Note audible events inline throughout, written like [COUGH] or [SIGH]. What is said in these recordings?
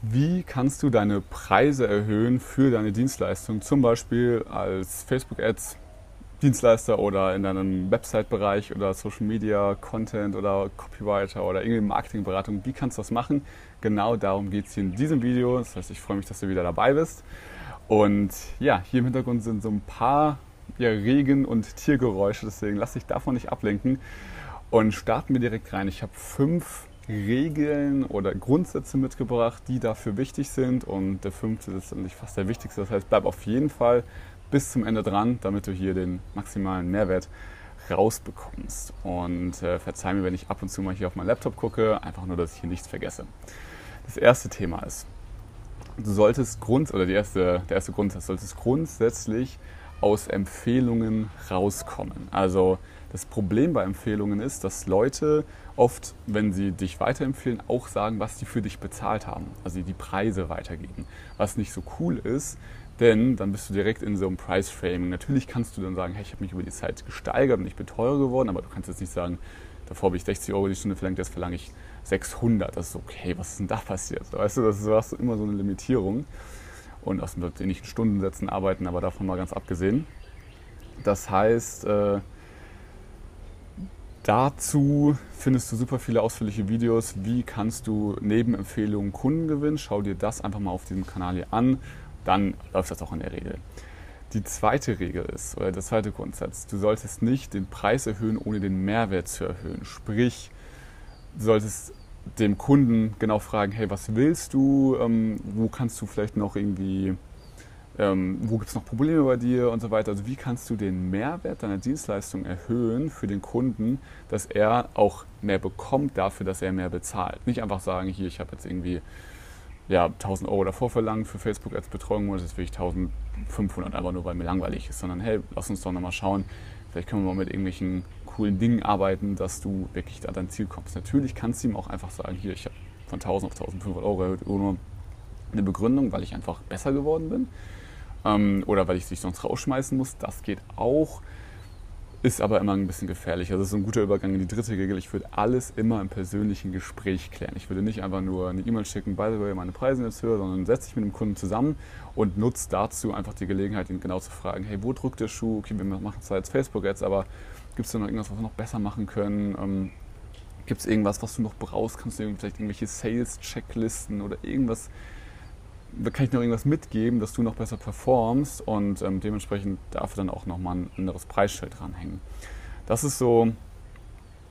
Wie kannst du deine Preise erhöhen für deine Dienstleistung, zum Beispiel als Facebook-Ads Dienstleister oder in deinem Website-Bereich oder Social Media, Content oder Copywriter oder irgendwie Marketingberatung? Wie kannst du das machen? Genau darum geht es hier in diesem Video. Das heißt, ich freue mich, dass du wieder dabei bist. Und ja, hier im Hintergrund sind so ein paar ja, Regen- und Tiergeräusche, deswegen lass dich davon nicht ablenken. Und starten wir direkt rein. Ich habe fünf Regeln oder Grundsätze mitgebracht, die dafür wichtig sind. Und der fünfte ist eigentlich fast der wichtigste. Das heißt, bleib auf jeden Fall bis zum Ende dran, damit du hier den maximalen Mehrwert rausbekommst. Und äh, verzeih mir, wenn ich ab und zu mal hier auf meinen Laptop gucke, einfach nur, dass ich hier nichts vergesse. Das erste Thema ist, du solltest Grund oder die erste, der erste Grundsatz solltest grundsätzlich aus Empfehlungen rauskommen. Also das Problem bei Empfehlungen ist, dass Leute oft, wenn sie dich weiterempfehlen, auch sagen, was sie für dich bezahlt haben. Also die Preise weitergeben. Was nicht so cool ist, denn dann bist du direkt in so einem Price-Framing. Natürlich kannst du dann sagen, hey, ich habe mich über die Zeit gesteigert und ich bin teurer geworden, aber du kannst jetzt nicht sagen, davor habe ich 60 Euro die Stunde verlangt, jetzt verlange ich 600. Das ist okay, was ist denn da passiert? Weißt du, das ist immer so eine Limitierung und aus ähnlichen Stundensätzen arbeiten, aber davon mal ganz abgesehen. Das heißt, äh, dazu findest du super viele ausführliche Videos, wie kannst du neben Empfehlungen Kunden gewinnen. Schau dir das einfach mal auf diesem Kanal hier an, dann läuft das auch in der Regel. Die zweite Regel ist, oder der zweite Grundsatz, du solltest nicht den Preis erhöhen, ohne den Mehrwert zu erhöhen. Sprich, du solltest dem Kunden genau fragen, hey, was willst du, ähm, wo kannst du vielleicht noch irgendwie, ähm, wo gibt es noch Probleme bei dir und so weiter. Also wie kannst du den Mehrwert deiner Dienstleistung erhöhen für den Kunden, dass er auch mehr bekommt dafür, dass er mehr bezahlt. Nicht einfach sagen, hier, ich habe jetzt irgendwie ja, 1000 Euro davor verlangt für Facebook als Betreuung und jetzt will ich 1500 einfach nur, weil mir langweilig ist, sondern hey, lass uns doch nochmal schauen, vielleicht können wir mal mit irgendwelchen coolen Dingen arbeiten, dass du wirklich an dein Ziel kommst. Natürlich kannst du ihm auch einfach sagen, hier, ich habe von 1000 auf 1500 Euro erhöht, ohne eine Begründung, weil ich einfach besser geworden bin ähm, oder weil ich dich sonst rausschmeißen muss. Das geht auch, ist aber immer ein bisschen gefährlich. Also das ist ein guter Übergang in die dritte Regel. Ich würde alles immer im persönlichen Gespräch klären. Ich würde nicht einfach nur eine E-Mail schicken, by the way, meine Preise jetzt höher, sondern setze dich mit dem Kunden zusammen und nutze dazu einfach die Gelegenheit, ihn genau zu fragen, hey, wo drückt der Schuh? Okay, wir machen zwar jetzt Facebook jetzt, aber Gibt es da noch irgendwas, was wir noch besser machen können? Ähm, Gibt es irgendwas, was du noch brauchst? Kannst du vielleicht irgendwelche Sales-Checklisten oder irgendwas, kann ich noch irgendwas mitgeben, dass du noch besser performst und ähm, dementsprechend darf dann auch nochmal ein anderes Preisschild dranhängen. Das ist so,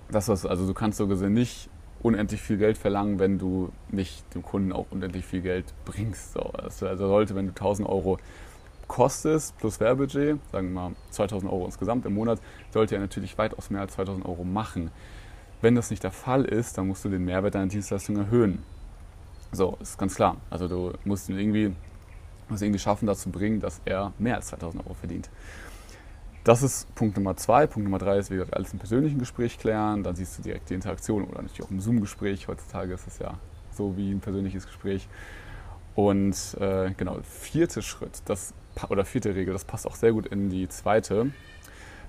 das was, also du kannst so gesehen nicht unendlich viel Geld verlangen, wenn du nicht dem Kunden auch unendlich viel Geld bringst. So, also sollte, wenn du 1000 Euro kostest plus Werbebudget, sagen wir mal 2000 Euro insgesamt im Monat, sollte er natürlich weitaus mehr als 2000 Euro machen. Wenn das nicht der Fall ist, dann musst du den Mehrwert deiner Dienstleistung erhöhen. So, ist ganz klar. Also du musst ihn irgendwie, musst irgendwie schaffen, dazu bringen, dass er mehr als 2000 Euro verdient. Das ist Punkt Nummer zwei. Punkt Nummer drei ist, wie gesagt, alles im persönlichen Gespräch klären. Dann siehst du direkt die Interaktion oder natürlich auch im Zoom-Gespräch. Heutzutage ist es ja so wie ein persönliches Gespräch. Und äh, genau, vierte Schritt, das oder vierte Regel, das passt auch sehr gut in die zweite,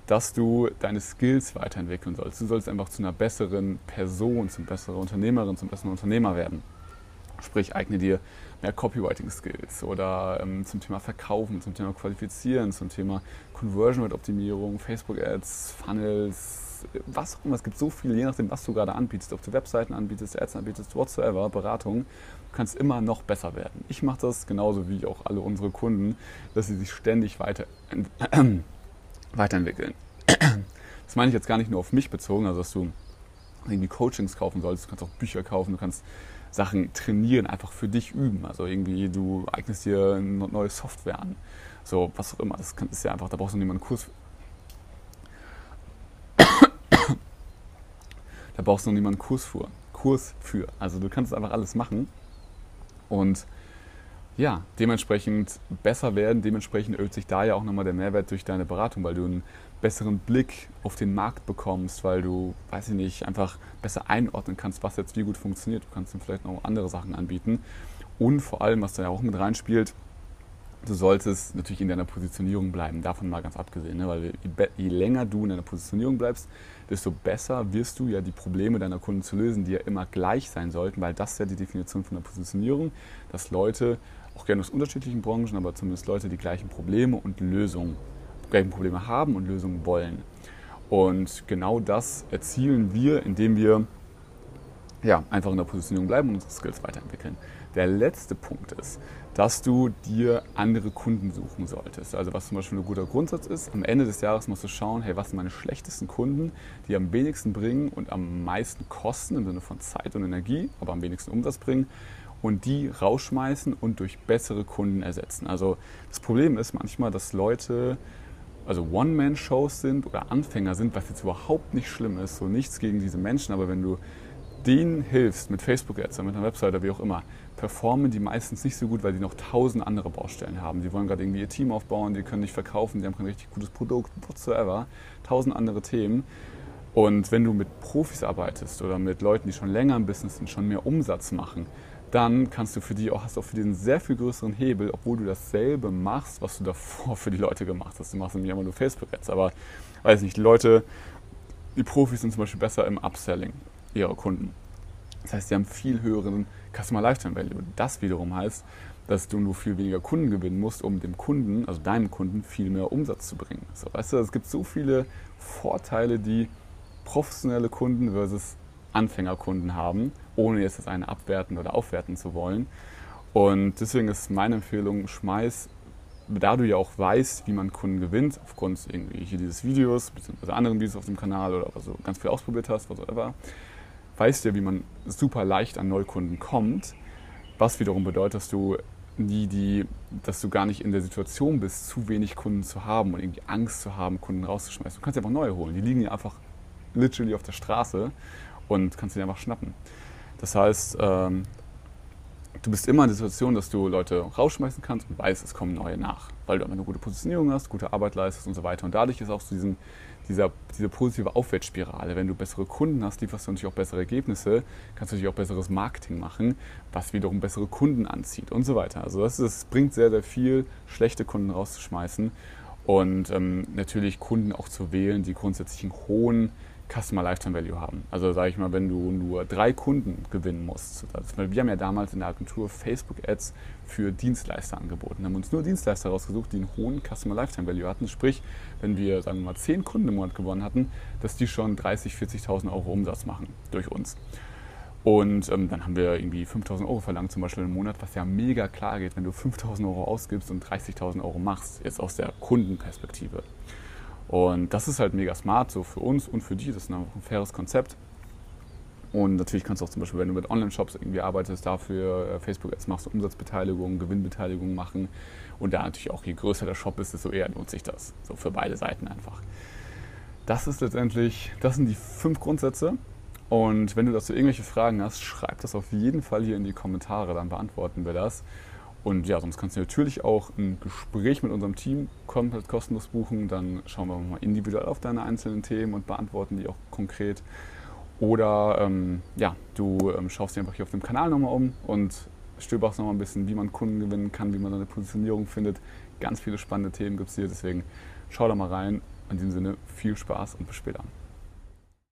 dass du deine Skills weiterentwickeln sollst. Du sollst einfach zu einer besseren Person, zum besseren Unternehmerin, zum besseren Unternehmer werden. Sprich, eigne dir mehr Copywriting-Skills oder ähm, zum Thema Verkaufen, zum Thema Qualifizieren, zum Thema Conversion Rate Optimierung, Facebook Ads, Funnels, was auch immer. Es gibt so viel, je nachdem, was du gerade anbietest, ob du Webseiten anbietest, Ads anbietest, whatsoever, Beratung. Du kannst immer noch besser werden. Ich mache das genauso wie auch alle unsere Kunden, dass sie sich ständig weiter, äh, [CLEARS THROAT] weiterentwickeln. [CLEARS THROAT] Das meine ich jetzt gar nicht nur auf mich bezogen, also dass du irgendwie Coachings kaufen solltest, du kannst auch Bücher kaufen, du kannst Sachen trainieren, einfach für dich üben. Also irgendwie, du eignest dir eine neue Software an. So, was auch immer. Das ist ja einfach, da brauchst du niemanden Kurs. da brauchst du noch niemanden Kurs für. Kurs für. Also du kannst einfach alles machen. Und ja, dementsprechend besser werden, dementsprechend erhöht sich da ja auch nochmal der Mehrwert durch deine Beratung, weil du einen besseren Blick auf den Markt bekommst, weil du, weiß ich nicht, einfach besser einordnen kannst, was jetzt wie gut funktioniert. Du kannst ihm vielleicht noch andere Sachen anbieten. Und vor allem, was da ja auch mit reinspielt, du solltest natürlich in deiner Positionierung bleiben, davon mal ganz abgesehen, ne? weil je, je, länger du in deiner Positionierung bleibst, desto besser wirst du ja die Probleme deiner Kunden zu lösen, die ja immer gleich sein sollten, weil das ist ja die Definition von der Positionierung, dass Leute, auch gerne aus unterschiedlichen Branchen, aber zumindest Leute die gleichen Probleme und Lösungen, gleichen Probleme haben und Lösungen wollen. Und genau das erzielen wir, indem wir ja, einfach in der Positionierung bleiben und unsere Skills weiterentwickeln. Der letzte Punkt ist, dass du dir andere Kunden suchen solltest. Also was zum Beispiel ein guter Grundsatz ist, am Ende des Jahres musst du schauen, hey, was sind meine schlechtesten Kunden, die am wenigsten bringen und am meisten kosten im Sinne von Zeit und Energie, aber am wenigsten Umsatz bringen und die rausschmeißen und durch bessere Kunden ersetzen. Also das Problem ist manchmal, dass Leute also One-Man-Shows sind oder Anfänger sind, was jetzt überhaupt nicht schlimm ist, so nichts gegen diese Menschen, aber wenn du denen hilfst mit Facebook-Ads, mit einer Webseite, wie auch immer, performen die meistens nicht so gut, weil die noch tausend andere Baustellen haben. Die wollen gerade irgendwie ihr Team aufbauen, die können nicht verkaufen, die haben kein richtig gutes Produkt, whatsoever, tausend andere Themen. Und wenn du mit Profis arbeitest oder mit Leuten, die schon länger im Business sind, schon mehr Umsatz machen, dann kannst du für die auch, hast auch für den sehr viel größeren Hebel, obwohl du dasselbe machst, was du davor für die Leute gemacht hast. Du machst nämlich immer nur Facebook-Ads, aber weiß nicht, die Leute, die Profis sind zum Beispiel besser im Upselling ihrer Kunden. Das heißt, sie haben viel höheren Customer Lifetime Value. Das wiederum heißt, dass du nur viel weniger Kunden gewinnen musst, um dem Kunden, also deinem Kunden, viel mehr Umsatz zu bringen. So, weißt du, es gibt so viele Vorteile, die professionelle Kunden versus Anfängerkunden haben, ohne jetzt das eine abwerten oder aufwerten zu wollen. Und deswegen ist meine Empfehlung, schmeiß, da du ja auch weißt, wie man Kunden gewinnt, aufgrund irgendwie hier dieses Videos, beziehungsweise anderen Videos auf dem Kanal oder was du ganz viel ausprobiert hast, whatever, weißt ja, wie man super leicht an Neukunden kommt, was wiederum bedeutet, dass du nie die, dass du gar nicht in der Situation bist, zu wenig Kunden zu haben und irgendwie Angst zu haben, Kunden rauszuschmeißen. Du kannst einfach neue holen. Die liegen ja einfach literally auf der Straße und kannst sie einfach schnappen. Das heißt, ähm, du bist immer in der Situation, dass du Leute rausschmeißen kannst und weißt, es kommen neue nach, weil du eine gute Positionierung hast, gute Arbeit leistest und so weiter. Und dadurch ist auch so diesen, dieser, diese positive Aufwärtsspirale. Wenn du bessere Kunden hast, lieferst du natürlich auch bessere Ergebnisse, kannst du natürlich auch besseres Marketing machen, was wiederum bessere Kunden anzieht und so weiter. Also das, das bringt sehr, sehr viel, schlechte Kunden rauszuschmeißen und ähm, natürlich Kunden auch zu wählen, die grundsätzlich einen hohen Customer Lifetime Value haben. Also sage ich mal, wenn du nur drei Kunden gewinnen musst. wir haben ja damals in der Agentur Facebook Ads für Dienstleister angeboten. Wir haben uns nur Dienstleister rausgesucht, die einen hohen Customer Lifetime Value hatten. Sprich, wenn wir, sagen wir mal, zehn Kunden im Monat gewonnen hatten, dass die schon 30.000, 40.000 Euro Umsatz machen durch uns. Und ähm, dann haben wir irgendwie 5.000 Euro verlangt, zum Beispiel im Monat, was ja mega klar geht, wenn du 5.000 Euro ausgibst und 30.000 Euro machst, jetzt aus der Kundenperspektive. Und das ist halt mega smart, so für uns und für die. Das ist ein faires Konzept. Und natürlich kannst du auch zum Beispiel, wenn du mit Online-Shops irgendwie arbeitest, dafür äh, Facebook-Ads machst, Umsatzbeteiligung, Gewinnbeteiligung machen. Und da natürlich auch, je größer der Shop ist, desto eher lohnt sich das. So für beide Seiten einfach. Das ist letztendlich, das sind die fünf Grundsätze. Und wenn du dazu irgendwelche Fragen hast, schreib das auf jeden Fall hier in die Kommentare, dann beantworten wir das. Und ja, sonst kannst du natürlich auch ein Gespräch mit unserem Team komplett kostenlos buchen. Dann schauen wir mal individuell auf deine einzelnen Themen und beantworten die auch konkret. Oder ähm, ja, du ähm, schaust dir einfach hier auf dem Kanal nochmal um und stöberst nochmal ein bisschen, wie man Kunden gewinnen kann, wie man seine Positionierung findet. Ganz viele spannende Themen gibt es hier, deswegen schau da mal rein. In diesem Sinne viel Spaß und bis später.